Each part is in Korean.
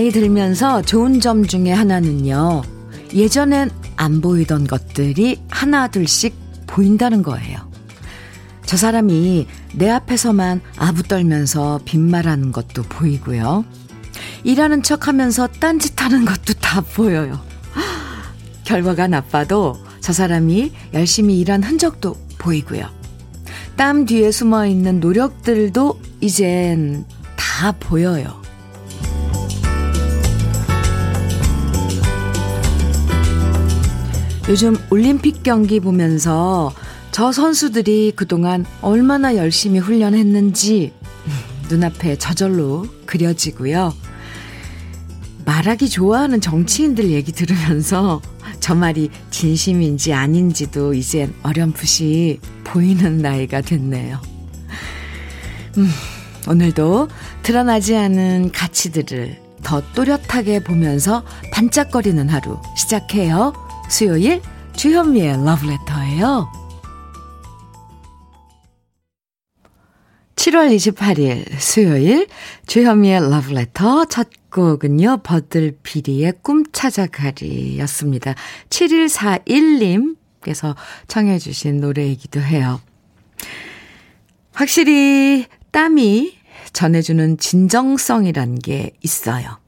나이 들면서 좋은 점 중에 하나는요. 예전엔 안 보이던 것들이 하나둘씩 보인다는 거예요. 저 사람이 내 앞에서만 아부 떨면서 빈말하는 것도 보이고요. 일하는 척 하면서 딴짓하는 것도 다 보여요. 결과가 나빠도 저 사람이 열심히 일한 흔적도 보이고요. 땀 뒤에 숨어 있는 노력들도 이젠 다 보여요. 요즘 올림픽 경기 보면서 저 선수들이 그동안 얼마나 열심히 훈련했는지 눈앞에 저절로 그려지고요. 말하기 좋아하는 정치인들 얘기 들으면서 저 말이 진심인지 아닌지도 이젠 어렴풋이 보이는 나이가 됐네요. 음, 오늘도 드러나지 않은 가치들을 더 또렷하게 보면서 반짝거리는 하루 시작해요. 수요일 주현미의 러브레터예요. 7월 28일 수요일 주현미의 러브레터 첫 곡은요. 버들피리의 꿈 찾아가리 였습니다. 7141님께서 청해 주신 노래이기도 해요. 확실히 땀이 전해주는 진정성이란 게 있어요.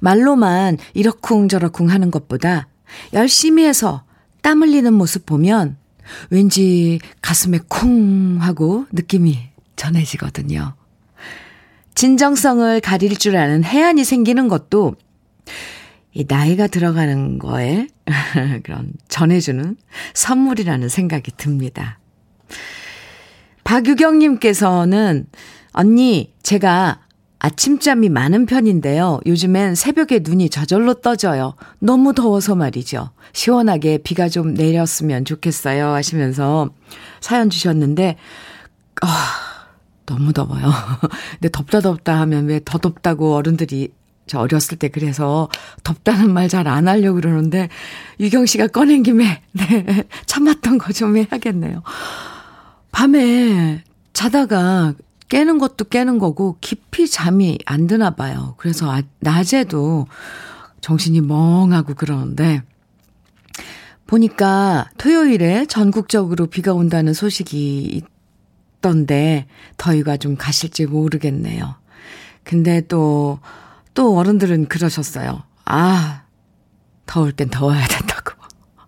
말로만 이러쿵저러쿵 하는 것보다 열심히 해서 땀 흘리는 모습 보면 왠지 가슴에 쿵 하고 느낌이 전해지거든요. 진정성을 가릴 줄 아는 해안이 생기는 것도 이 나이가 들어가는 거에 그런 전해주는 선물이라는 생각이 듭니다. 박유경님께서는 언니, 제가 아침잠이 많은 편인데요. 요즘엔 새벽에 눈이 저절로 떠져요. 너무 더워서 말이죠. 시원하게 비가 좀 내렸으면 좋겠어요. 하시면서 사연 주셨는데, 아, 너무 더워요. 근데 덥다 덥다 하면 왜 더 덥다고 어른들이 저 어렸을 때 그래서 덥다는 말 잘 안 하려고 그러는데 유경 씨가 꺼낸 김에 네, 참았던 거 좀 해야겠네요. 밤에 자다가 깨는 것도 깨는 거고 깊이 잠이 안 드나 봐요. 그래서 아, 낮에도 정신이 멍하고 그러는데 보니까 토요일에 전국적으로 비가 온다는 소식이 있던데 더위가 좀 가실지 모르겠네요. 근데 또, 또 어른들은 그러셨어요. 아, 더울 땐 더워야 된다고.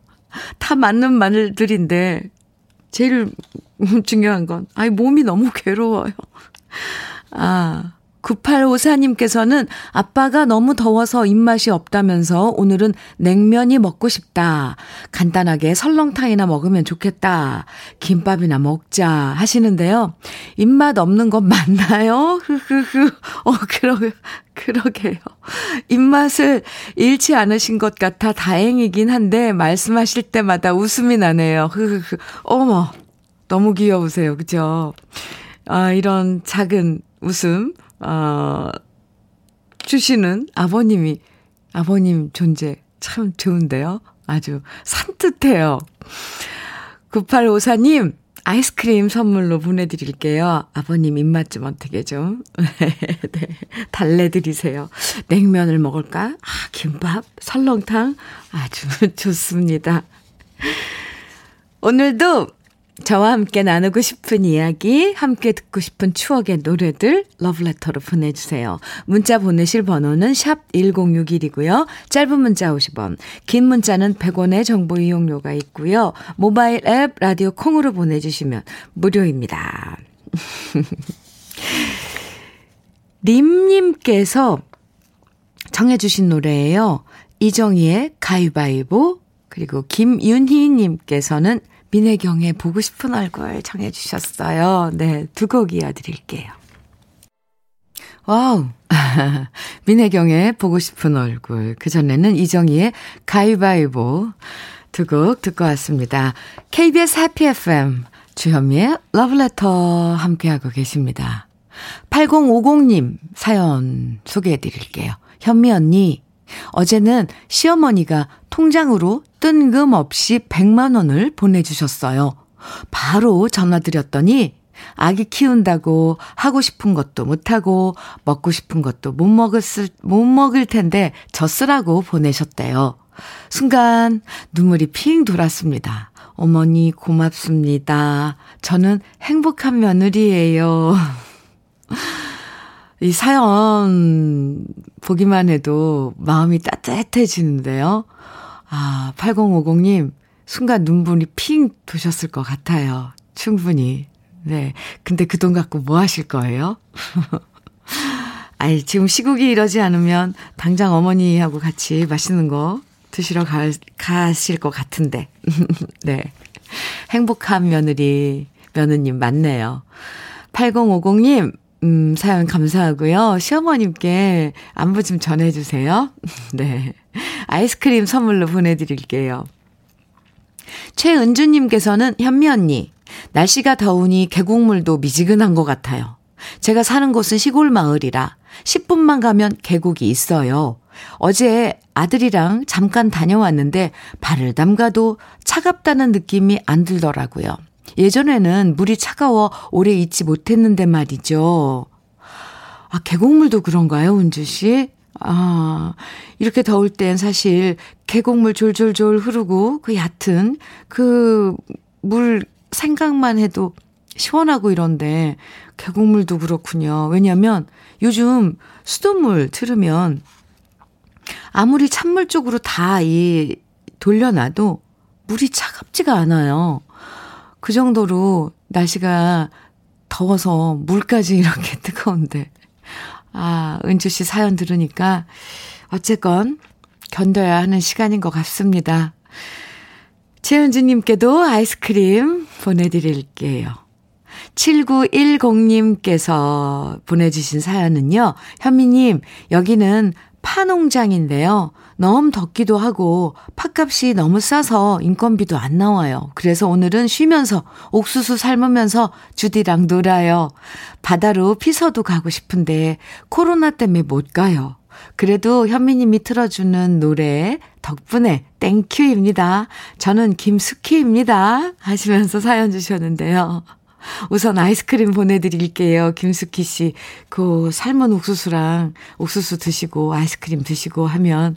다 맞는 말들인데, 제일 중요한 건, 아이, 몸이 너무 괴로워요. 아, 9854님께서는 아빠가 너무 더워서 입맛이 없다면서 오늘은 냉면이 먹고 싶다. 간단하게 설렁탕이나 먹으면 좋겠다. 김밥이나 먹자 하시는데요. 입맛 없는 것 맞나요? 흐흐흐. 어, 그러, 그러게요. 입맛을 잃지 않으신 것 같아 다행이긴 한데 말씀하실 때마다 웃음이 나네요. 흐흐흐. 어머, 너무 귀여우세요. 그죠? 아, 이런 작은 웃음 어, 주시는 아버님이, 아버님 존재 참 좋은데요? 아주 산뜻해요. 9854님, 아이스크림 선물로 보내드릴게요. 아버님 입맛 좀 어떻게 좀. 네, 달래드리세요. 냉면을 먹을까? 아, 김밥, 설렁탕. 아주 좋습니다. 오늘도 저와 함께 나누고 싶은 이야기, 함께 듣고 싶은 추억의 노래들 러브레터로 보내주세요. 문자 보내실 번호는 샵 1061이고요. 짧은 문자 50원, 긴 문자는 100원의 정보 이용료가 있고요. 모바일 앱 라디오 콩으로 보내주시면 무료입니다. 림님께서 청해주신 노래예요. 이정희의 가위바위보 그리고 김윤희님께서는 민혜경의 보고 싶은 얼굴 정해주셨어요. 네, 두 곡 이어드릴게요. wow. 민혜경의 보고 싶은 얼굴. 그전에는 이정희의 가위바위보 두 곡 듣고 왔습니다. KBS 해피 FM 주현미의 러브레터 함께하고 계십니다. 8050님 사연 소개해 드릴게요. 현미 언니, 어제는 시어머니가 통장으로 뜬금없이 100만 원을 보내주셨어요. 바로 전화드렸더니 아기 키운다고 하고 싶은 것도 못하고 먹고 싶은 것도 못 먹었을, 못 먹을 텐데 젖쓰라고 보내셨대요. 순간 눈물이 핑 돌았습니다. 어머니 고맙습니다. 저는 행복한 며느리예요. 이 사연 보기만 해도 마음이 따뜻해지는데요. 아, 8050님, 순간 눈물이 핑 도셨을 것 같아요. 충분히. 네. 근데 그 돈 갖고 뭐 하실 거예요? 아이, 지금 시국이 이러지 않으면 당장 어머니하고 같이 맛있는 거 드시러 가, 가실 것 같은데. 네. 행복한 며느리, 며느님 맞네요. 8050님, 음, 사연 감사하고요. 시어머님께 안부 좀 전해주세요. 네. 아이스크림 선물로 보내드릴게요. 최은주님께서는 현미 언니, 날씨가 더우니 계곡물도 미지근한 것 같아요. 제가 사는 곳은 시골 마을이라 10분만 가면 계곡이 있어요. 어제 아들이랑 잠깐 다녀왔는데 발을 담가도 차갑다는 느낌이 안 들더라고요. 예전에는 물이 차가워 오래 있지 못했는데 말이죠. 아, 계곡물도 그런가요, 은주 씨? 아, 이렇게 더울 땐 사실 계곡물 졸졸졸 흐르고 그 얕은 그 물 생각만 해도 시원하고 이런데 계곡물도 그렇군요. 왜냐면 요즘 수돗물 틀으면 아무리 찬물 쪽으로 다 이 돌려놔도 물이 차갑지가 않아요. 그 정도로 날씨가 더워서 물까지 이렇게 뜨거운데. 아, 은주 씨 사연 들으니까 어쨌건 견뎌야 하는 시간인 것 같습니다. 최은주님께도 아이스크림 보내드릴게요. 7910님께서 보내주신 사연은요, 현미님, 여기는 파농장인데요. 너무 덥기도 하고 팥값이 너무 싸서 인건비도 안 나와요. 그래서 오늘은 쉬면서 옥수수 삶으면서 주디랑 놀아요. 바다로 피서도 가고 싶은데 코로나 때문에 못 가요. 그래도 현미님이 틀어주는 노래 덕분에 thank you입니다. 저는 김숙희입니다. 하시면서 사연 주셨는데요. 우선 아이스크림 보내드릴게요. 김숙희 씨. 그 삶은 옥수수랑 옥수수 드시고 아이스크림 드시고 하면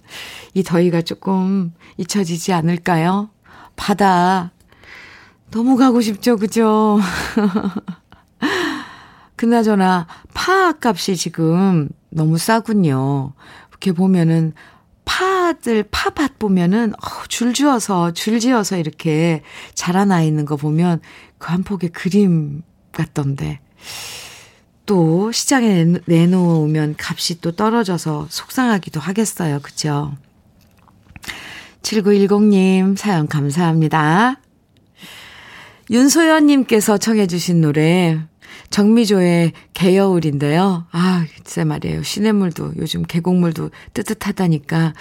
이 더위가 조금 잊혀지지 않을까요? 바다. 너무 가고 싶죠, 그죠? 그나저나 파 값이 지금 너무 싸군요. 이렇게 보면은 파들 파밭 보면은 어, 줄 지어서 줄 지어서 이렇게 자라나 있는 거 보면 그 한 폭의 그림 같던데 또 시장에 내놓으면 값이 또 떨어져서 속상하기도 하겠어요. 그죠? 7910님 사연 감사합니다. 윤소연님께서 청해주신 노래 정미조의 개여울인데요. 아, 글쎄 말이에요. 시냇물도 요즘 계곡물도 뜨뜻하다니까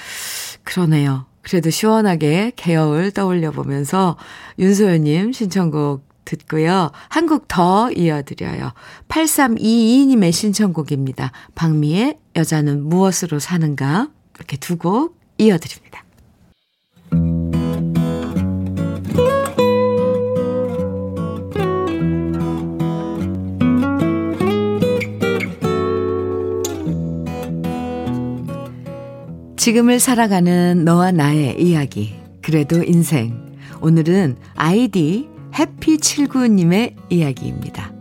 그러네요. 그래도 시원하게 개여울 떠올려 보면서 윤소연님 신청곡 듣고요. 한곡더 이어드려요. 8322님의 신청곡입니다. 박미의 여자는 무엇으로 사는가 이렇게 두 곡 이어드립니다. 지금을 살아가는 너와 나의 이야기. 그래도 인생. 오늘은 아이디 해피79님의 이야기입니다.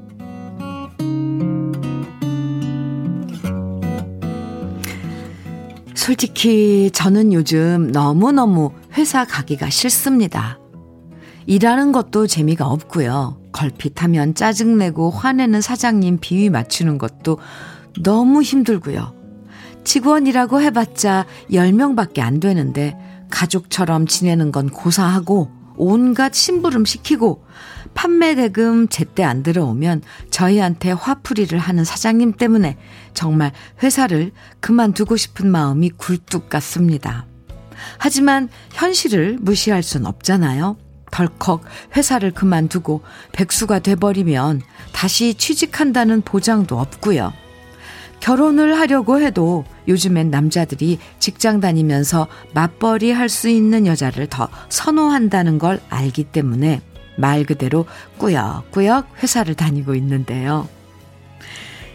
솔직히 저는 요즘 너무너무 회사 가기가 싫습니다. 일하는 것도 재미가 없고요. 걸핏하면 짜증내고 화내는 사장님 비위 맞추는 것도 너무 힘들고요. 직원이라고 해봤자 10명밖에 안 되는데 가족처럼 지내는 건 고사하고 온갖 심부름 시키고 판매 대금 제때 안 들어오면 저희한테 화풀이를 하는 사장님 때문에 정말 회사를 그만두고 싶은 마음이 굴뚝 같습니다. 하지만 현실을 무시할 순 없잖아요. 덜컥 회사를 그만두고 백수가 돼버리면 다시 취직한다는 보장도 없고요. 결혼을 하려고 해도 요즘엔 남자들이 직장 다니면서 맞벌이 할 수 있는 여자를 더 선호한다는 걸 알기 때문에 말 그대로 꾸역꾸역 회사를 다니고 있는데요.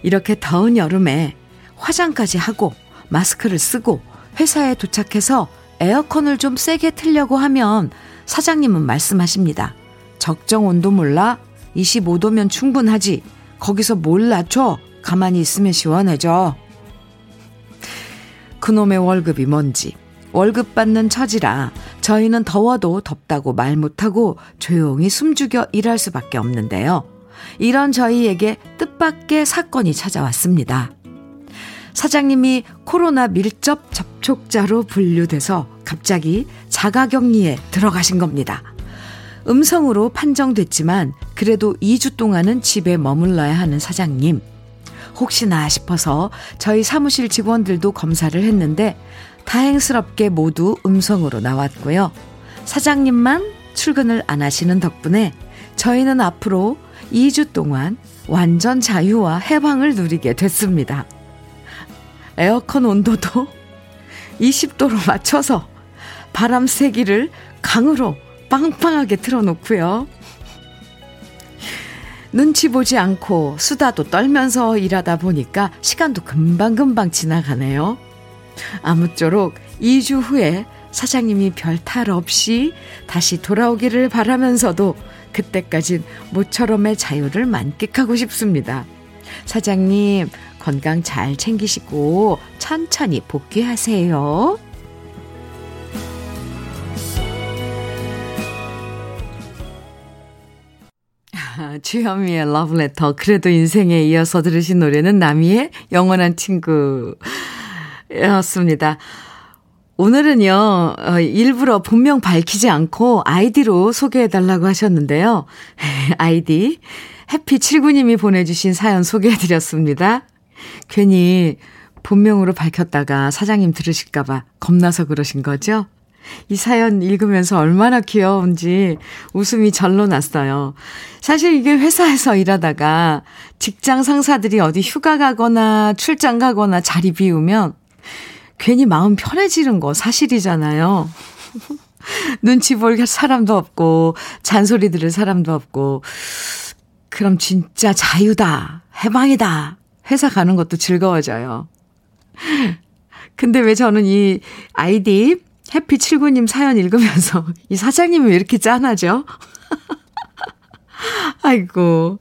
이렇게 더운 여름에 화장까지 하고 마스크를 쓰고 회사에 도착해서 에어컨을 좀 세게 틀려고 하면 사장님은 말씀하십니다. 적정 온도 몰라? 25도면 충분하지. 거기서 뭘 낮춰? 가만히 있으면 시원해져. 그놈의 월급이 뭔지. 월급 받는 처지라 저희는 더워도 덥다고 말 못하고 조용히 숨죽여 일할 수밖에 없는데요. 이런 저희에게 뜻밖의 사건이 찾아왔습니다. 사장님이 코로나 밀접 접촉자로 분류돼서 갑자기 자가격리에 들어가신 겁니다. 음성으로 판정됐지만 그래도 2주 동안은 집에 머물러야 하는 사장님. 혹시나 싶어서 저희 사무실 직원들도 검사를 했는데 다행스럽게 모두 음성으로 나왔고요. 사장님만 출근을 안 하시는 덕분에 저희는 앞으로 2주 동안 완전 자유와 해방을 누리게 됐습니다. 에어컨 온도도 20도로 맞춰서 바람 세기를 강으로 빵빵하게 틀어놓고요. 눈치 보지 않고 수다도 떨면서 일하다 보니까 시간도 금방금방 지나가네요. 아무쪼록 2주 후에 사장님이 별 탈 없이 다시 돌아오기를 바라면서도 그때까진 모처럼의 자유를 만끽하고 싶습니다. 사장님, 건강 잘 챙기시고 천천히 복귀하세요. 주현미의 러브레터. 그래도 인생에 이어서 들으신 노래는 나미의 영원한 친구였습니다. 오늘은요, 어, 일부러 본명 밝히지 않고 아이디로 소개해달라고 하셨는데요. 아이디, 해피79님이 보내주신 사연 소개해드렸습니다. 괜히 본명으로 밝혔다가 사장님 들으실까봐 겁나서 그러신 거죠? 이 사연 읽으면서 얼마나 귀여운지 웃음이 절로 났어요. 사실 이게 회사에서 일하다가 직장 상사들이 어디 휴가 가거나 출장 가거나 자리 비우면 괜히 마음 편해지는 거 사실이잖아요. 눈치 볼 사람도 없고, 잔소리 들을 사람도 없고, 그럼 진짜 자유다, 해방이다. 회사 가는 것도 즐거워져요. 근데 왜 저는 이 아이디 해피79님 사연 읽으면서 이 사장님이 왜 이렇게 짠하죠? 아이고,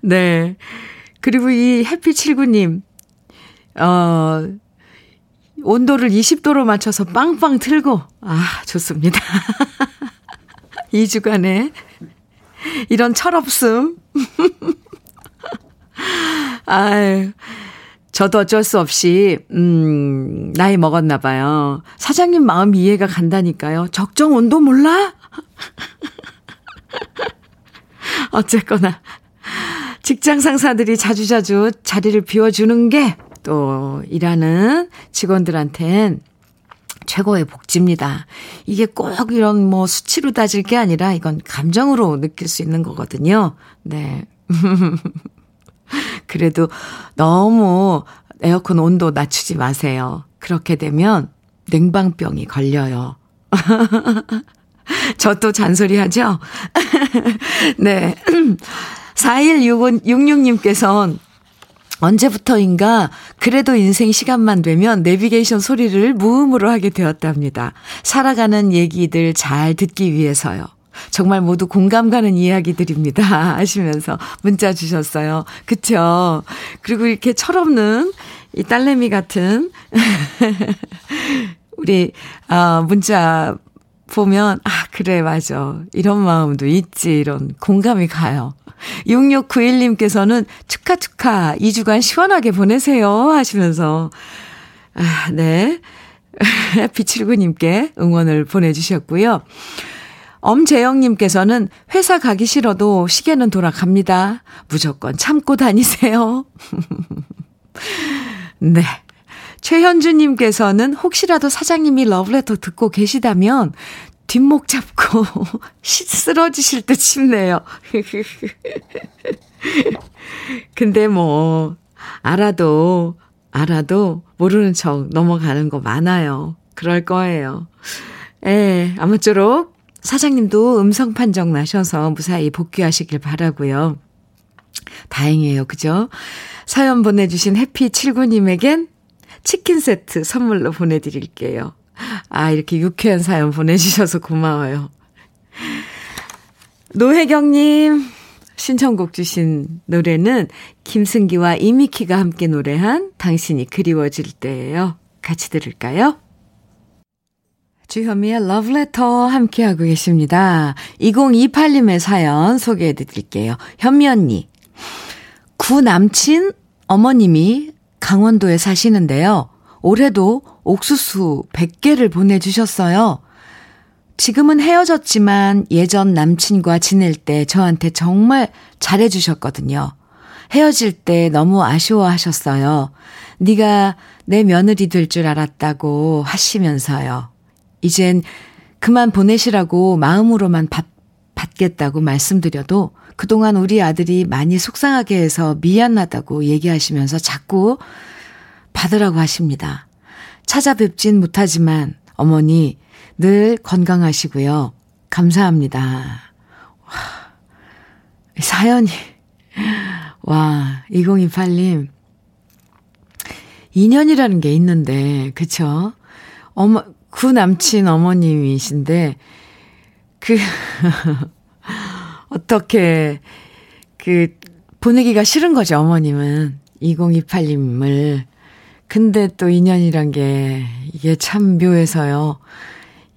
네. 그리고 이 해피79님, 어, 온도를 20도로 맞춰서 빵빵 틀고, 아, 좋습니다. 2주간에 이런 철없음. 아유, 저도 어쩔 수 없이, 음, 나이 먹었나 봐요. 사장님 마음 이해가 간다니까요. 적정 온도 몰라? 어쨌거나, 직장 상사들이 자주자주 자리를 비워주는 게 또 일하는 직원들한텐 최고의 복지입니다. 이게 꼭 이런 뭐 수치로 따질 게 아니라 이건 감정으로 느낄 수 있는 거거든요. 네. 그래도 너무 에어컨 온도 낮추지 마세요. 그렇게 되면 냉방병이 걸려요. 저 또 잔소리 하죠? 네. 4166님께서는 언제부터인가 그래도 인생 시간만 되면 내비게이션 소리를 무음으로 하게 되었답니다. 살아가는 얘기들 잘 듣기 위해서요. 정말 모두 공감 가는 이야기들입니다. 하시면서 문자 주셨어요. 그쵸? 그리고 이렇게 철없는 이 딸내미 같은 우리 아 문자 보면 아 그래 맞아. 이런 마음도 있지. 이런 공감이 가요. 6691님께서는 축하 축하 2주간 시원하게 보내세요 하시면서 아, 네. 비칠구님께 응원을 보내주셨고요. 엄재영님께서는 회사 가기 싫어도 시계는 돌아갑니다. 무조건 참고 다니세요. 네. 최현주님께서는 혹시라도 사장님이 러브레터 듣고 계시다면 뒷목 잡고 쓰러지실 듯 싶네요. 근데 뭐, 알아도, 알아도 모르는 척 넘어가는 거 많아요. 그럴 거예요. 예, 아무쪼록 사장님도 음성 판정 나셔서 무사히 복귀하시길 바라고요. 다행이에요. 그죠? 사연 보내주신 해피79님에겐 치킨 세트 선물로 보내드릴게요. 아, 이렇게 유쾌한 사연 보내주셔서 고마워요. 노혜경님, 신청곡 주신 노래는 김승기와 이미키가 함께 노래한 당신이 그리워질 때예요. 같이 들을까요? 주현미의 러브레터 함께하고 계십니다. 2028님의 사연 소개해 드릴게요. 현미 언니. 구 남친 어머님이 강원도에 사시는데요. 올해도 옥수수 100개를 보내주셨어요. 지금은 헤어졌지만 예전 남친과 지낼 때 저한테 정말 잘해주셨거든요. 헤어질 때 너무 아쉬워하셨어요. 네가 내 며느리 될 줄 알았다고 하시면서요. 이젠 그만 보내시라고 마음으로만 받, 받겠다고 말씀드려도 그동안 우리 아들이 많이 속상하게 해서 미안하다고 얘기하시면서 자꾸 받으라고 하십니다. 찾아뵙진 못하지만 어머니 늘 건강하시고요. 감사합니다. 와, 사연이, 와, 2028님. 인연이라는 게 있는데, 그쵸? 어머, 구 남친 어머님이신데, 그, 어떻게, 그, 보내기가 싫은 거죠, 어머님은. 2028님을. 근데 또 인연이란 게, 이게 참 묘해서요.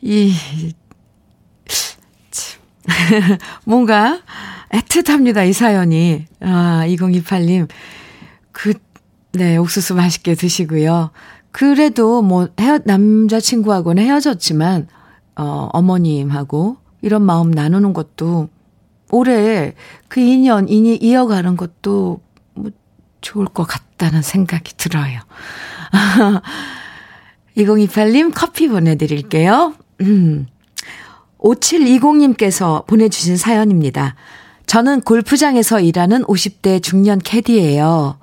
이, 참, 뭔가 애틋합니다, 이 사연이. 아, 2028님. 그, 네, 옥수수 맛있게 드시고요. 그래도 뭐, 헤어, 남자친구하고는 헤어졌지만, 어, 어머님하고 이런 마음 나누는 것도 올해 그 인연, 인이 이어가는 것도 뭐 좋을 것 같다는 생각이 들어요. 2028님 커피 보내드릴게요. 음. 5720님께서 보내주신 사연입니다. 저는 골프장에서 일하는 50대 중년 캐디예요.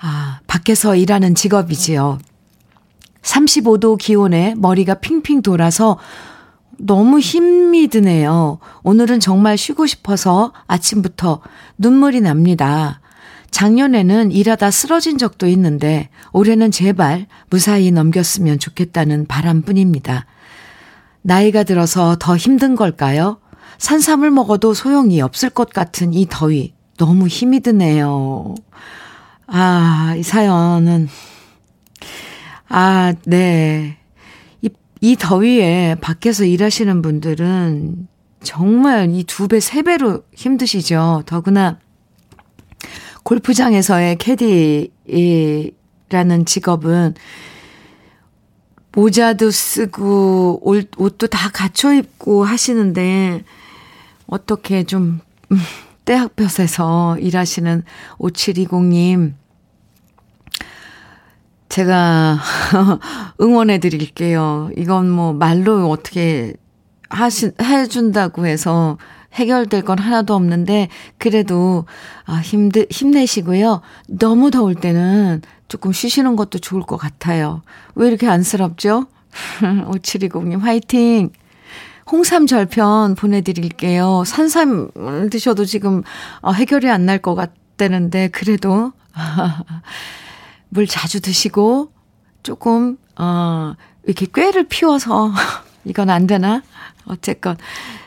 아, 밖에서 일하는 직업이지요. 35도 기온에 머리가 핑핑 돌아서 너무 힘이 드네요. 오늘은 정말 쉬고 싶어서 아침부터 눈물이 납니다. 작년에는 일하다 쓰러진 적도 있는데 올해는 제발 무사히 넘겼으면 좋겠다는 바람뿐입니다. 나이가 들어서 더 힘든 걸까요? 산삼을 먹어도 소용이 없을 것 같은 이 더위 너무 힘이 드네요. 아, 이 사연은 아, 네. 이, 이 더위에 밖에서 일하시는 분들은 정말 이 두 배, 세 배로 힘드시죠. 더구나 골프장에서의 캐디라는 직업은 모자도 쓰고 옷, 옷도 다 갖춰 입고 하시는데 어떻게 좀 떼학볕에서 일하시는 5720님 제가 응원해 드릴게요. 이건 뭐 말로 어떻게 하신 해준다고 해서 해결될 건 하나도 없는데 그래도 아 힘들 힘내시고요. 너무 더울 때는 조금 쉬시는 것도 좋을 것 같아요. 왜 이렇게 안쓰럽죠? 5720님 화이팅. 홍삼 절편 보내드릴게요. 산삼 드셔도 지금 어, 해결이 안 날 것 같다는데 그래도 물 자주 드시고 조금 어 이렇게 꾀를 피워서 이건 안 되나? 어쨌건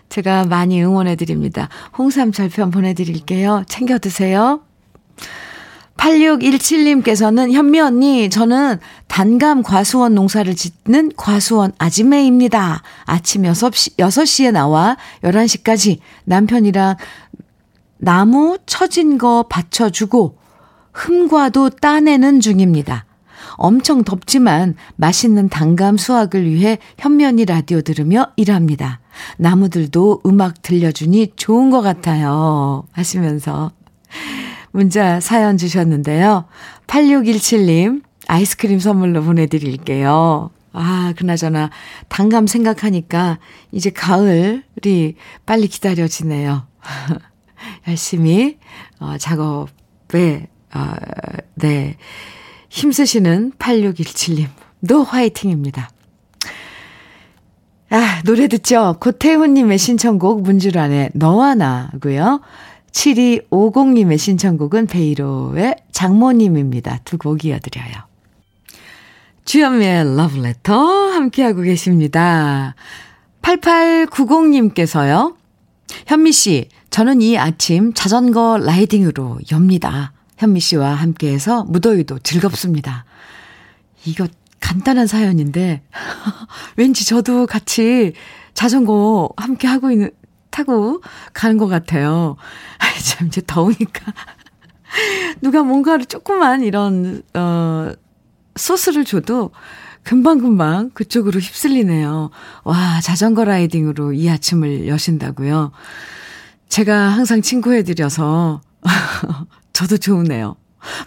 제가 많이 응원해 드립니다. 홍삼 절편 보내 드릴게요. 챙겨 드세요. 8617님께서는 현미 언니, 저는 단감 과수원 농사를 짓는 과수원 아지매입니다. 아침 6시, 6시에 나와 11시까지 남편이랑 나무 처진 거 받쳐주고 흠과도 따내는 중입니다. 엄청 덥지만 맛있는 단감 수확을 위해 현면이 라디오 들으며 일합니다. 나무들도 음악 들려주니 좋은 것 같아요. 하시면서 문자 사연 주셨는데요. 8617님 아이스크림 선물로 보내드릴게요. 아, 그나저나 단감 생각하니까 이제 가을이 빨리 기다려지네요. 열심히 어, 작업에 어, 네. 힘쓰시는 8617님, 도 화이팅입니다. 아, 노래 듣죠? 고태훈님의 신청곡 문주란의 너와 나고요. 7250님의 신청곡은 베이로의 장모님입니다. 두 곡 이어드려요. 주현미의 러브레터 함께하고 계십니다. 8890님께서요. 현미 씨, 저는 이 아침 자전거 라이딩으로 엽니다. 현미 씨와 함께해서 무더위도 즐겁습니다. 이거 간단한 사연인데 왠지 저도 같이 자전거 함께 하고 있는 타고 가는 것 같아요. 참 이제 더우니까 누가 뭔가를 조그만 이런 어 소스를 줘도 금방금방 그쪽으로 휩쓸리네요. 와, 자전거 라이딩으로 이 아침을 여신다고요. 제가 항상 친구해드려서 저도 좋으네요.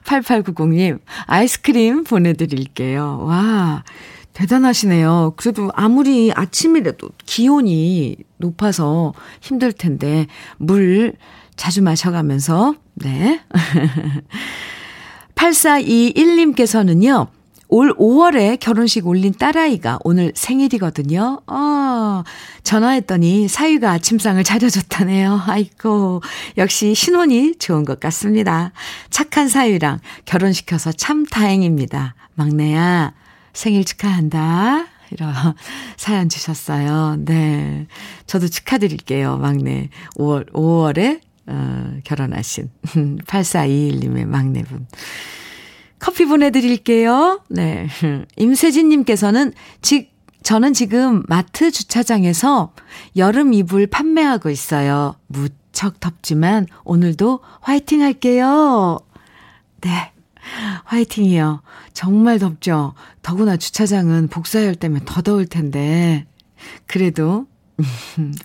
8890님, 아이스크림 보내드릴게요. 와, 대단하시네요. 그래도 아무리 아침이라도 기온이 높아서 힘들 텐데, 물 자주 마셔가면서, 네. 8421님께서는요, 올 5월에 결혼식 올린 딸아이가 오늘 생일이거든요. 어, 전화했더니 사위가 아침상을 차려줬다네요. 아이고, 역시 신혼이 좋은 것 같습니다. 착한 사위랑 결혼시켜서 참 다행입니다. 막내야, 생일 축하한다. 이런 사연 주셨어요. 네. 저도 축하드릴게요, 막내. 5월, 5월에, 어, 결혼하신 8421님의 막내분. 커피 보내드릴게요. 네. 임세진님께서는 지, 저는 지금 마트 주차장에서 여름 이불 판매하고 있어요. 무척 덥지만 오늘도 화이팅 할게요. 네. 화이팅이요. 정말 덥죠? 더구나 주차장은 복사열 때문에 더 더울 텐데. 그래도,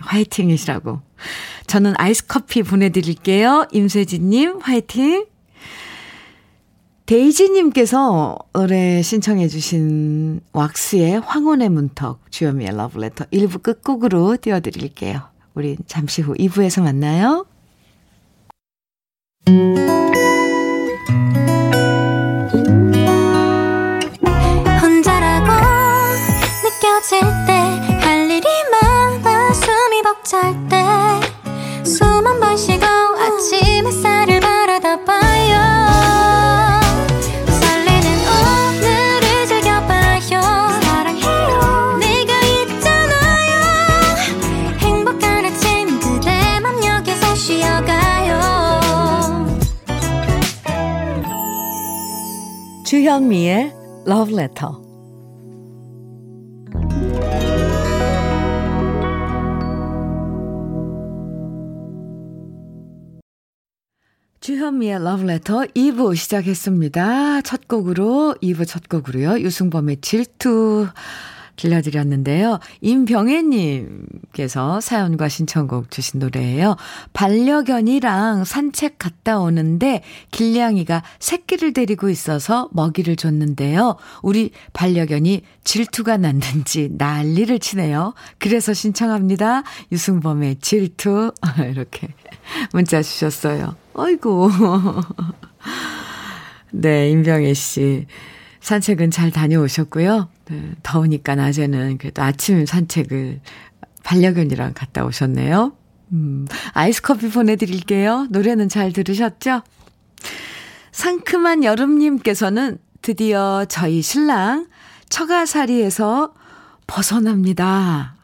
화이팅이시라고. 저는 아이스 커피 보내드릴게요. 임세진님, 화이팅! 데이지님께서 노래 신청해주신 왁스의 황혼의 문턱, 주요미의 러브레터 1부 끝곡으로 띄워드릴게요. 우린 잠시 후 2부에서 만나요. 주현미의 Love Letter. 주현미의 Love Letter 2부 시작했습니다. 첫 곡으로, 2부 첫 곡으로요. 유승범의 질투 들려드렸는데요. 임병혜님께서 사연과 신청곡 주신 노래예요. 반려견이랑 산책 갔다 오는데 길냥이가 새끼를 데리고 있어서 먹이를 줬는데요. 우리 반려견이 질투가 났는지 난리를 치네요. 그래서 신청합니다. 유승범의 질투. 이렇게 문자 주셨어요. 어이구. 네, 임병혜 씨. 산책은 잘 다녀오셨고요. 네, 더우니까 낮에는 그래도 아침 산책을 반려견이랑 갔다 오셨네요. 음, 아이스 커피 보내드릴게요. 노래는 잘 들으셨죠? 상큼한 여름님께서는 드디어 저희 신랑 처가살이에서 벗어납니다.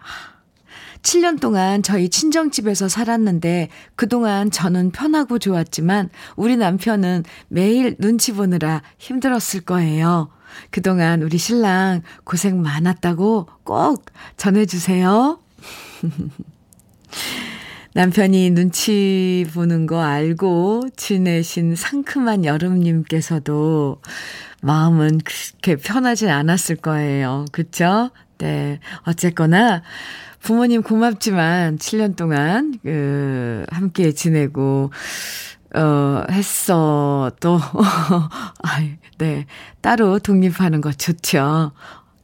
7년 동안 저희 친정집에서 살았는데 그동안 저는 편하고 좋았지만 우리 남편은 매일 눈치 보느라 힘들었을 거예요. 그동안 우리 신랑 고생 많았다고 꼭 전해주세요. 남편이 눈치 보는 거 알고 지내신 상큼한 여름님께서도 마음은 그렇게 편하지 않았을 거예요. 그쵸? 네. 어쨌거나 부모님 고맙지만 7년 동안 그 함께 지내고 어 했어 또 아, 네. 따로 독립하는 거 좋죠.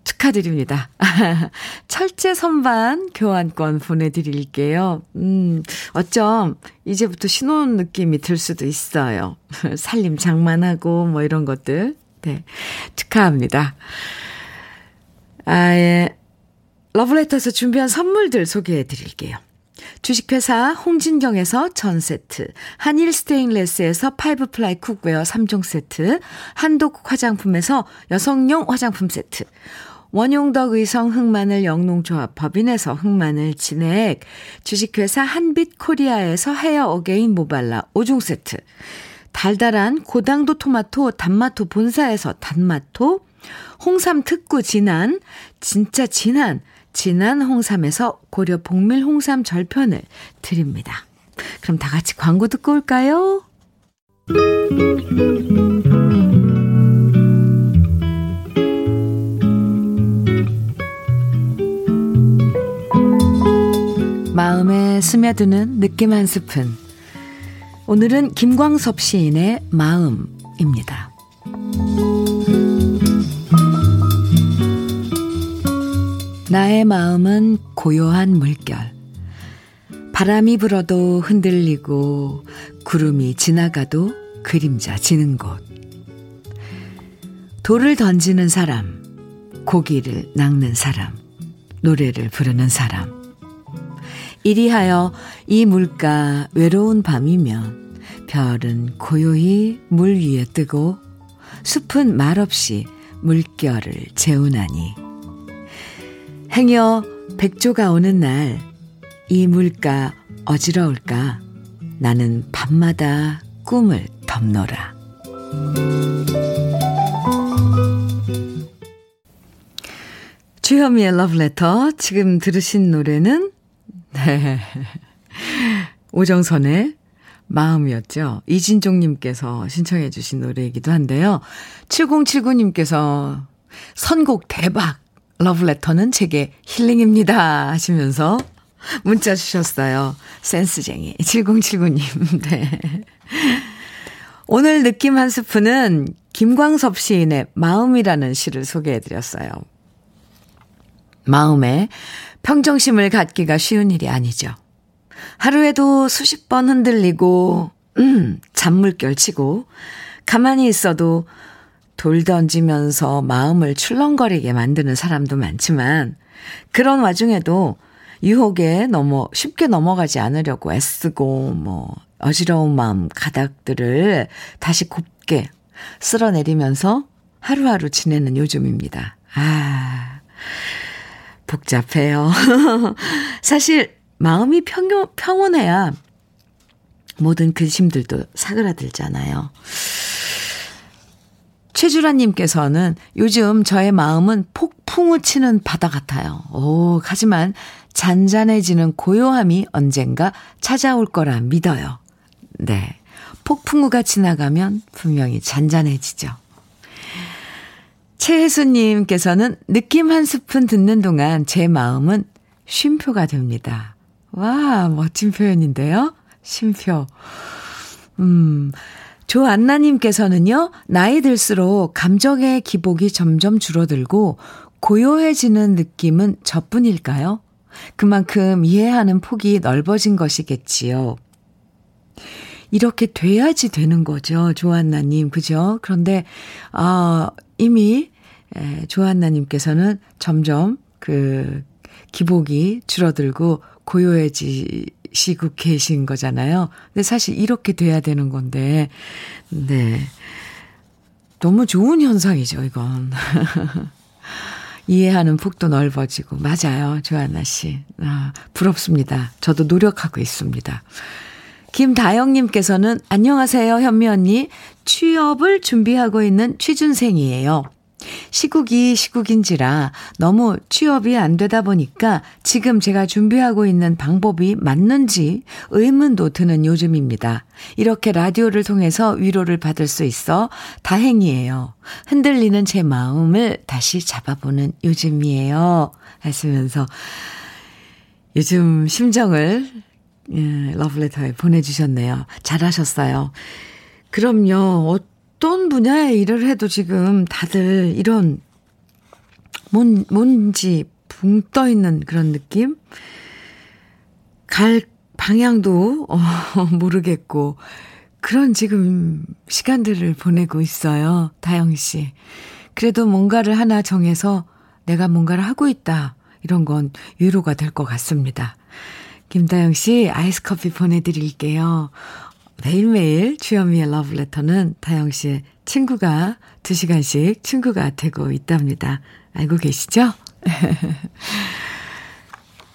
축하드립니다. 철제 선반 교환권 보내드릴게요. 음, 어쩜 이제부터 신혼 느낌이 들 수도 있어요. 살림 장만하고 뭐 이런 것들. 네. 축하합니다. 아 예 러브레터에서 준비한 선물들 소개해 드릴게요. 주식회사 홍진경에서 전 세트, 한일 스테인레스에서 five ply cookware 3종 세트, 한독 화장품에서 여성용 화장품 세트, 원용덕 의성 흑마늘 영농조합 법인에서 흑마늘 진액, 주식회사 한빛 코리아에서 헤어 어게인 모발라 5종 세트, 달달한 고당도 토마토 단마토 본사에서 단마토, 홍삼 특구 진한, 진짜 진한, 진한 홍삼에서 고려 복밀 홍삼 절편을 드립니다. 그럼 다 같이 광고 듣고 올까요? 마음에 스며드는 느낌 한 스푼. 오늘은 김광섭 시인의 마음입니다. 나의 마음은 고요한 물결. 바람이 불어도 흔들리고 구름이 지나가도 그림자 지는 곳. 돌을 던지는 사람, 고기를 낚는 사람, 노래를 부르는 사람. 이리하여 이 물가 외로운 밤이면 별은 고요히 물 위에 뜨고 숲은 말없이 물결을 재우나니 행여 백조가 오는 날 이 물가 어지러울까 나는 밤마다 꿈을 덮노라. 주현미의 러브레터 지금 들으신 노래는 네. 오정선의 마음이었죠. 이진종님께서 신청해 주신 노래이기도 한데요. 7079님께서 선곡 대박! 러브레터는 제게 힐링입니다. 하시면서 문자 주셨어요. 센스쟁이. 7079님. 네. 오늘 느낌 한 스푼은 김광섭 시인의 마음이라는 시를 소개해 드렸어요. 마음에 평정심을 갖기가 쉬운 일이 아니죠. 하루에도 수십 번 흔들리고, 음, 잔물결 치고, 가만히 있어도 돌 던지면서 마음을 출렁거리게 만드는 사람도 많지만, 그런 와중에도 유혹에 넘어, 쉽게 넘어가지 않으려고 애쓰고, 뭐, 어지러운 마음 가닥들을 다시 곱게 쓸어내리면서 하루하루 지내는 요즘입니다. 아. 복잡해요. 사실 마음이 평, 평온해야 모든 근심들도 사그라들잖아요. 최주라님께서는 요즘 저의 마음은 폭풍우 치는 바다 같아요. 오, 하지만 잔잔해지는 고요함이 언젠가 찾아올 거라 믿어요. 네. 폭풍우가 지나가면 분명히 잔잔해지죠. 최혜수님께서는 느낌 한 스푼 듣는 동안 제 마음은 쉼표가 됩니다. 와, 멋진 표현인데요? 쉼표. 음, 조안나님께서는요, 나이 들수록 감정의 기복이 점점 줄어들고 고요해지는 느낌은 저뿐일까요? 그만큼 이해하는 폭이 넓어진 것이겠지요. 이렇게 돼야지 되는 거죠. 조안나님, 그죠? 그런데, 아, 이미, 에, 조안나님께서는 점점 그 기복이 줄어들고 고요해지 시고 계신 거잖아요. 근데 사실 이렇게 돼야 되는 건데, 네. 너무 좋은 현상이죠, 이건. 이해하는 폭도 넓어지고. 맞아요, 조안나 씨. 아, 부럽습니다. 저도 노력하고 있습니다. 김다영님께서는 안녕하세요, 현미 언니. 취업을 준비하고 있는 취준생이에요. 시국이 시국인지라 너무 취업이 안 되다 보니까 지금 제가 준비하고 있는 방법이 맞는지 의문도 드는 요즘입니다. 이렇게 라디오를 통해서 위로를 받을 수 있어 다행이에요. 흔들리는 제 마음을 다시 잡아보는 요즘이에요. 하시면서 요즘 심정을 예, 러브레터에 보내주셨네요. 잘하셨어요. 그럼요. 어떤 분야의 일을 해도 지금 다들 이런 뭔, 뭔지 붕 떠 있는 그런 느낌? 갈 방향도 어, 모르겠고 그런 지금 시간들을 보내고 있어요. 다영 씨. 그래도 뭔가를 하나 정해서 내가 뭔가를 하고 있다. 이런 건 위로가 될 것 같습니다. 김다영 씨, 아이스 커피 보내드릴게요. 매일매일 주현미의 러브레터는 다영 씨의 친구가 2시간씩 친구가 되고 있답니다. 알고 계시죠?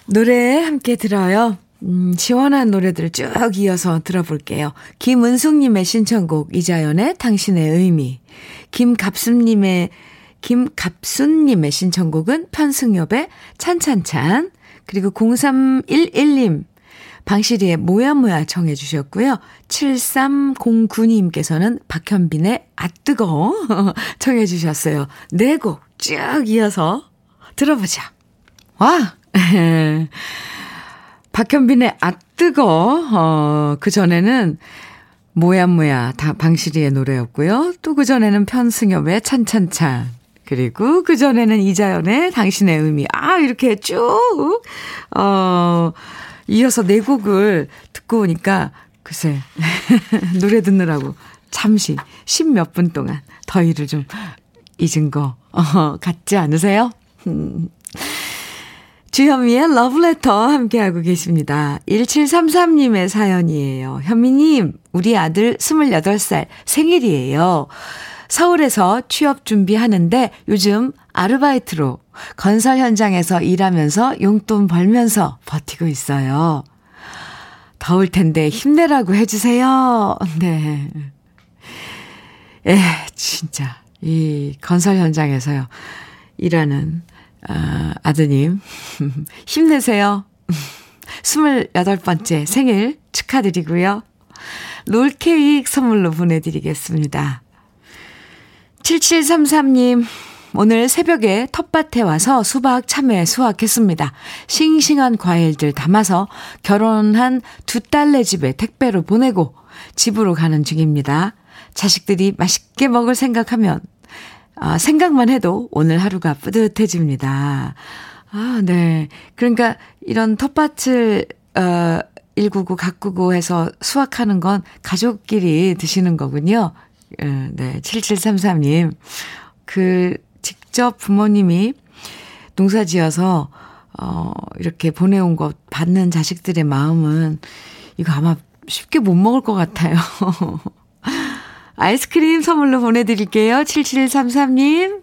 노래 함께 들어요. 음, 시원한 노래들 쭉 이어서 들어볼게요. 김은숙님의 신청곡 이자연의 당신의 의미 김갑순님의 김갑순님의 신청곡은 편승엽의 찬찬찬 그리고 0311님 방시리의 뭐야뭐야 청해 주셨고요. 7309님께서는 박현빈의 아뜨거 청해 주셨어요. 네 곡 쭉 이어서 들어보자. 와! 박현빈의 아뜨거, 어, 그전에는 뭐야 다 방시리의 노래였고요. 또 그전에는 편승엽의 찬찬찬. 그리고 그전에는 이자연의 당신의 의미. 아, 이렇게 쭉, 어, 이어서 네 곡을 듣고 오니까, 글쎄, 노래 듣느라고 잠시, 십 몇 분 동안 더위를 좀 잊은 거, 어, 같지 않으세요? 주현미의 러브레터 함께하고 계십니다. 1733님의 사연이에요. 현미님, 우리 아들 28살 생일이에요. 서울에서 취업 준비하는데 요즘 아르바이트로 건설 현장에서 일하면서 용돈 벌면서 버티고 있어요. 더울 텐데 힘내라고 해주세요. 네. 에, 진짜. 이 건설 현장에서요. 일하는 아, 아드님, 힘내세요. 28번째 생일 축하드리고요. 롤케이크 선물로 보내드리겠습니다. 7733님, 오늘 새벽에 텃밭에 와서 수박 참외 수확했습니다. 싱싱한 과일들 담아서 결혼한 두 딸네 집에 택배로 보내고 집으로 가는 중입니다. 자식들이 맛있게 먹을 생각하면 아, 생각만 해도 오늘 하루가 뿌듯해집니다. 아, 네. 그러니까 이런 텃밭을, 어, 199 가꾸고 해서 수확하는 건 가족끼리 드시는 거군요. 어, 네. 7733님. 그, 직접 부모님이 농사 지어서, 어, 이렇게 보내온 것 받는 자식들의 마음은 이거 아마 쉽게 못 먹을 것 같아요. 아이스크림 선물로 보내드릴게요. 7733님.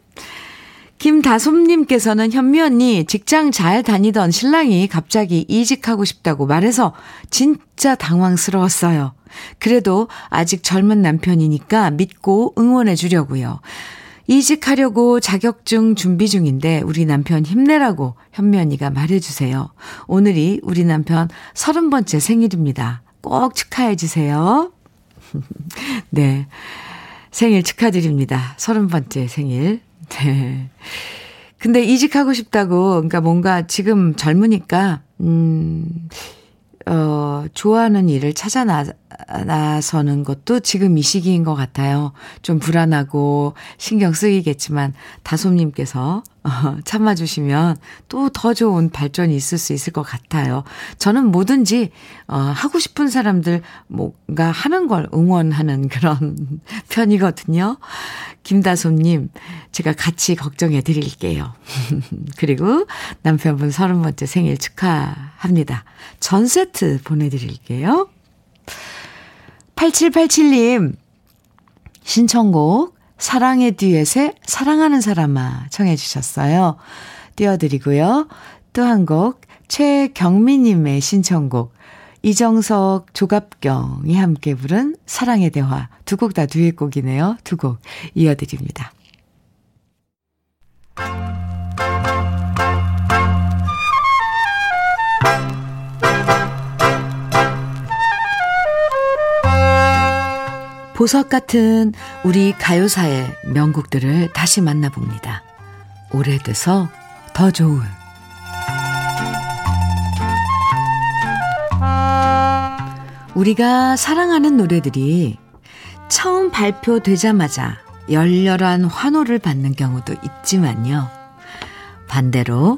김다솜님께서는 현미 언니 직장 잘 다니던 신랑이 갑자기 이직하고 싶다고 말해서 진짜 당황스러웠어요. 그래도 아직 젊은 남편이니까 믿고 응원해 주려고요. 이직하려고 자격증 준비 중인데 우리 남편 힘내라고 언니가 말해주세요. 오늘이 우리 남편 서른 번째 생일입니다. 꼭 축하해 주세요. 네. 생일 축하드립니다. 서른 번째 생일. 네. 근데 이직하고 싶다고, 그러니까 뭔가 지금 젊으니까, 음, 어, 좋아하는 일을 찾아 나, 나서는 것도 지금 이 시기인 것 같아요. 좀 불안하고 신경 쓰이겠지만 다솜님께서 어, 참아주시면 또 더 좋은 발전이 있을 수 있을 것 같아요. 저는 뭐든지 어, 하고 싶은 사람들 뭔가 하는 걸 응원하는 그런 편이거든요. 김다솜님, 제가 같이 걱정해 드릴게요. 그리고 남편분 서른 번째 생일 축하합니다. 전 세트 보내드릴게요. 8787님, 신청곡, 사랑의 듀엣의 사랑하는 사람아 청해 주셨어요. 띄워드리고요. 또 한 곡, 최경미님의 신청곡, 이정석, 조갑경이 함께 부른 사랑의 대화. 두 곡 다 듀엣곡이네요. 두 곡 이어드립니다. 보석 같은 우리 가요사의 명곡들을 다시 만나봅니다. 오래돼서 더 좋은 우리가 사랑하는 노래들이 처음 발표되자마자 열렬한 환호를 받는 경우도 있지만요. 반대로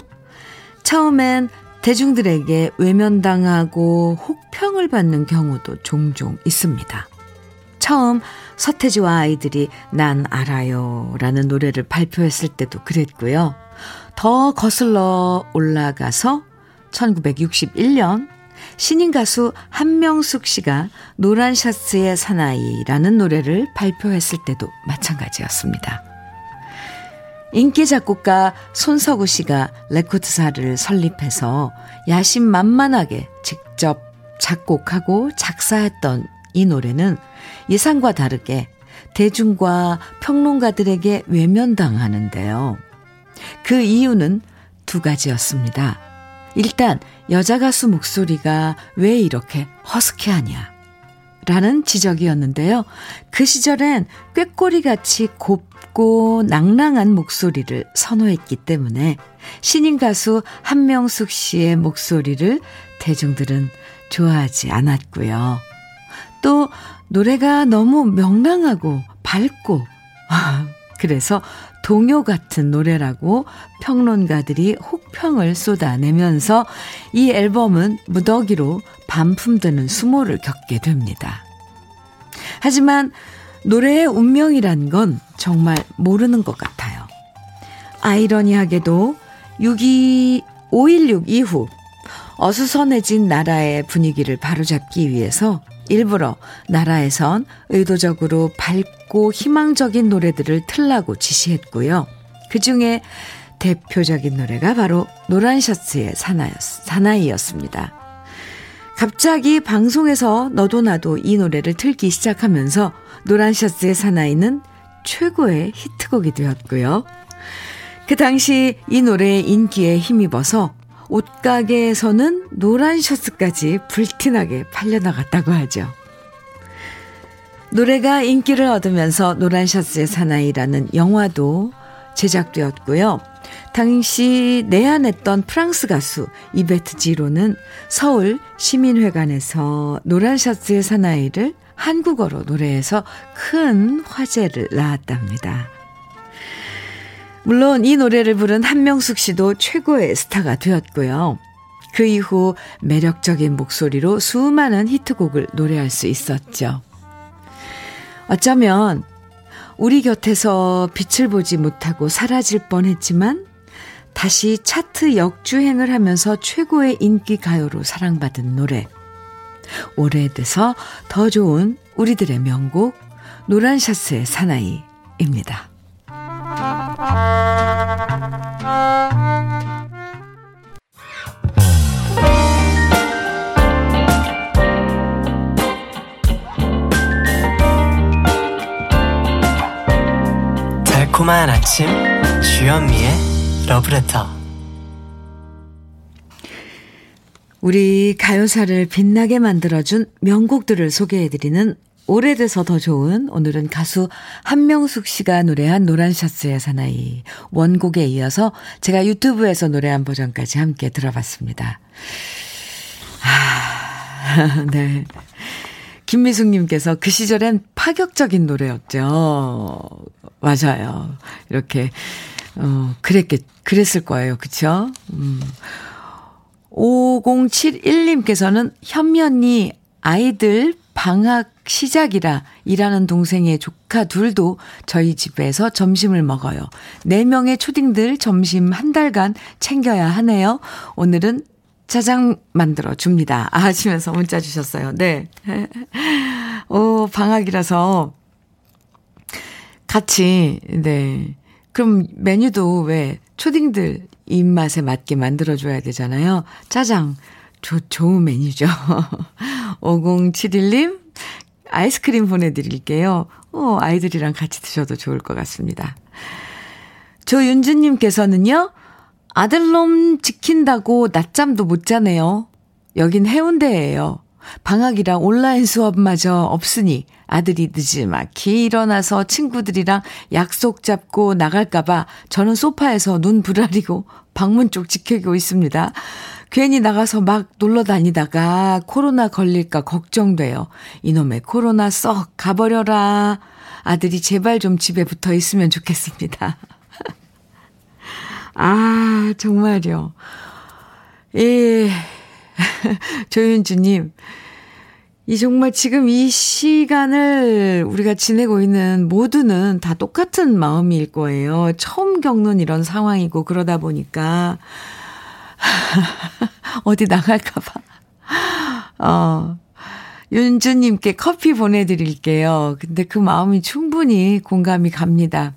처음엔 대중들에게 외면당하고 혹평을 받는 경우도 종종 있습니다. 처음 서태지와 아이들이 난 알아요 라는 노래를 발표했을 때도 그랬고요. 더 거슬러 올라가서 1961년 신인 가수 한명숙 씨가 노란 셔츠의 사나이라는 노래를 발표했을 때도 마찬가지였습니다. 인기 작곡가 손석우 씨가 레코드사를 설립해서 야심 만만하게 직접 작곡하고 작사했던 이 노래는 예상과 다르게 대중과 평론가들에게 외면당하는데요. 그 이유는 두 가지였습니다. 일단 여자 가수 목소리가 왜 이렇게 허스키하냐 라는 지적이었는데요. 그 시절엔 꾀꼬리같이 곱고 낭랑한 목소리를 선호했기 때문에 신인 가수 한명숙 씨의 목소리를 대중들은 좋아하지 않았고요. 또 노래가 너무 명랑하고 밝고 그래서 동요 같은 노래라고 평론가들이 혹평을 쏟아내면서 이 앨범은 무더기로 반품되는 수모를 겪게 됩니다. 하지만 노래의 운명이란 건 정말 모르는 것 같아요. 아이러니하게도 6.2, 5.16 이후 어수선해진 나라의 분위기를 바로잡기 위해서 일부러 나라에선 의도적으로 밝고 희망적인 노래들을 틀라고 지시했고요. 그 중에 대표적인 노래가 바로 노란 셔츠의 사나이였 습니다. 갑자기 방송에서 너도 나도 이 노래를 틀기 시작하면서 노란 셔츠의 사나이는 최고의 히트곡이 되었고요. 그 당시 이 노래의 인기에 힘입어서 옷가게에서는 노란 셔츠까지 불티나게 팔려나갔다고 하죠. 노래가 인기를 얻으면서 노란 셔츠의 사나이라는 영화도 제작되었고요. 당시 내한했던 프랑스 가수 이베트 지로는 서울 시민회관에서 노란 셔츠의 사나이를 한국어로 노래해서 큰 화제를 낳았답니다. 물론 이 노래를 부른 한명숙 씨도 최고의 스타가 되었고요. 그 이후 매력적인 목소리로 수많은 히트곡을 노래할 수 있었죠. 어쩌면 우리 곁에서 빛을 보지 못하고 사라질 뻔 했지만 다시 차트 역주행을 하면서 최고의 인기 가요로 사랑받은 노래. 오래돼서 더 좋은 우리들의 명곡, 노란 샤스의 사나이입니다. 달콤한 아침 주현미의 러브레터. 우리 가요사를 빛나게 만들어준 명곡들을 소개해드리는 오래돼서 더 좋은 오늘은 가수 한명숙 씨가 노래한 노란 셔츠의 사나이 원곡에 이어서 제가 유튜브에서 노래한 버전까지 함께 들어봤습니다. 아, 네. 김미숙님께서 그 시절엔 파격적인 노래였죠. 맞아요. 이렇게, 어, 그랬겠, 그랬을 거예요. 그쵸? 음. 5071님께서는 현미 언니 아이들 방학 시작이라 일하는 동생의 조카 둘도 저희 집에서 점심을 먹어요. 4명의 초딩들 점심 한 달간 챙겨야 하네요. 오늘은 짜장 만들어 줍니다. 아, 하시면서 문자 주셨어요. 네. 오, 방학이라서 같이, 네. 그럼 메뉴도 왜 초딩들 입맛에 맞게 만들어줘야 되잖아요. 짜장. 조, 좋은 메뉴죠. 5071님, 아이스크림 보내드릴게요. 어, 아이들이랑 같이 드셔도 좋을 것 같습니다. 조윤주님께서는요, 아들놈 지킨다고 낮잠도 못 자네요. 여긴 해운대예요. 방학이라 온라인 수업마저 없으니 아들이 늦지막히 일어나서 친구들이랑 약속 잡고 나갈까봐 저는 소파에서 눈 부라리고 방문 쪽 지키고 있습니다. 괜히 나가서 막 놀러 다니다가 코로나 걸릴까 걱정돼요. 이놈의 코로나 썩 가버려라. 아들이 제발 좀 집에 붙어 있으면 좋겠습니다. 아, 정말요. 예. 조윤주님, 이 정말 지금 이 시간을 우리가 지내고 있는 모두는 다 똑같은 마음일 거예요. 처음 겪는 이런 상황이고 그러다 보니까 어디 나갈까봐. 어, 윤주님께 커피 보내드릴게요. 근데 그 마음이 충분히 공감이 갑니다.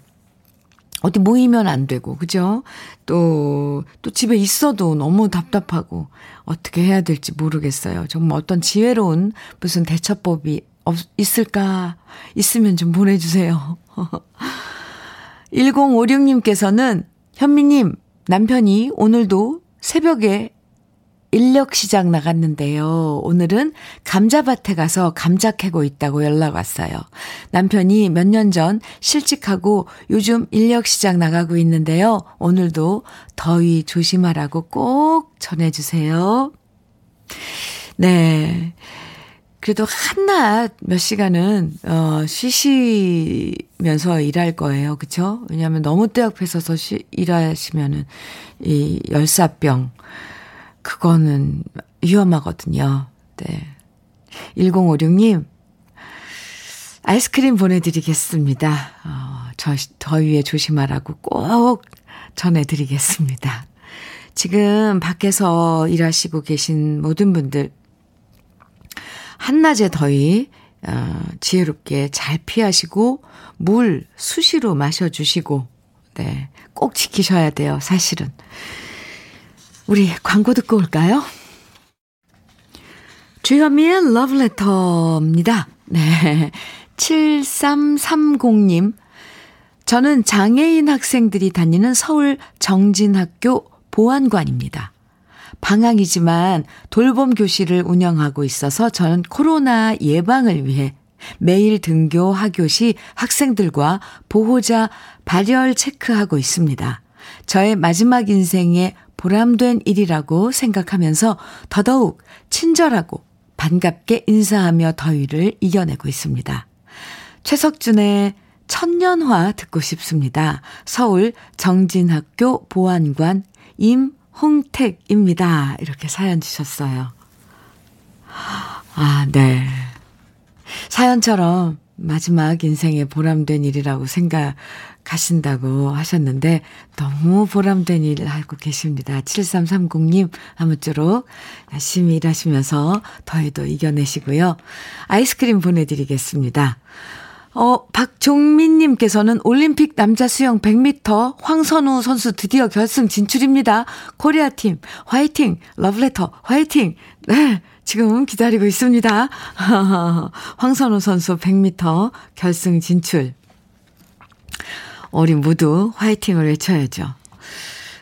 어디 모이면 안 되고, 그죠? 또, 또 집에 있어도 너무 답답하고, 어떻게 해야 될지 모르겠어요. 정말 어떤 지혜로운 무슨 대처법이 없, 있을까? 있으면 좀 보내주세요. 1056님께서는 현미님, 남편이 오늘도 새벽에 인력시장 나갔는데요. 오늘은 감자밭에 가서 감자 캐고 있다고 연락 왔어요. 남편이 몇 년 전 실직하고 요즘 인력시장 나가고 있는데요. 오늘도 더위 조심하라고 꼭 전해주세요. 네. 그래도 한낮 몇 시간은, 어, 쉬시면서 일할 거예요. 그쵸? 왜냐하면 너무 떼 앞에 서서 쉬, 일하시면은, 이 열사병, 그거는 위험하거든요. 네. 1056님, 아이스크림 보내드리겠습니다. 어, 저, 더위에 조심하라고 꼭 전해드리겠습니다. 지금 밖에서 일하시고 계신 모든 분들, 한낮의 더위, 어, 지혜롭게 잘 피하시고, 물 수시로 마셔주시고, 네, 꼭 지키셔야 돼요, 사실은. 우리 광고 듣고 올까요? 주현미의 러브레터입니다. 네. 7330님. 저는 장애인 학생들이 다니는 서울 정진학교 보안관입니다. 방학이지만 돌봄 교실을 운영하고 있어서 저는 코로나 예방을 위해 매일 등교 하교 시 학생들과 보호자 발열 체크하고 있습니다. 저의 마지막 인생의 보람된 일이라고 생각하면서 더더욱 친절하고 반갑게 인사하며 더위를 이겨내고 있습니다. 최석준의 천년화 듣고 싶습니다. 서울 정진학교 보안관 임 홍택입니다. 이렇게 사연 주셨어요. 아, 네. 사연처럼 마지막 인생의 보람된 일이라고 생각하신다고 하셨는데 너무 보람된 일 하고 계십니다. 7330님 아무쪼록 열심히 일하시면서 더위도 이겨내시고요. 아이스크림 보내드리겠습니다. 어, 박종민님께서는 올림픽 남자 수영 100m 황선우 선수 드디어 결승 진출입니다. 코리아 팀, 화이팅! 러브레터, 화이팅! 네. 지금 기다리고 있습니다. 황선우 선수 100m 결승 진출. 우리 모두 화이팅을 외쳐야죠.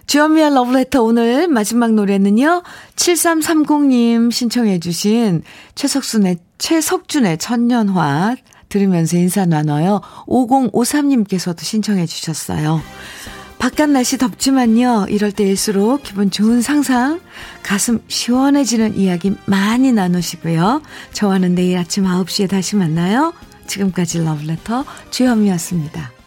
주현미의 러브레터 오늘 마지막 노래는요. 7330님 신청해 주신 최석순의, 최석준의 천년화 들으면서 인사 나눠요. 5053님께서도 신청해 주셨어요. 바깥 날씨 덥지만요. 이럴 때일수록 기분 좋은 상상, 가슴 시원해지는 이야기 많이 나누시고요. 저와는 내일 아침 9시에 다시 만나요. 지금까지 러브레터 주현미였습니다.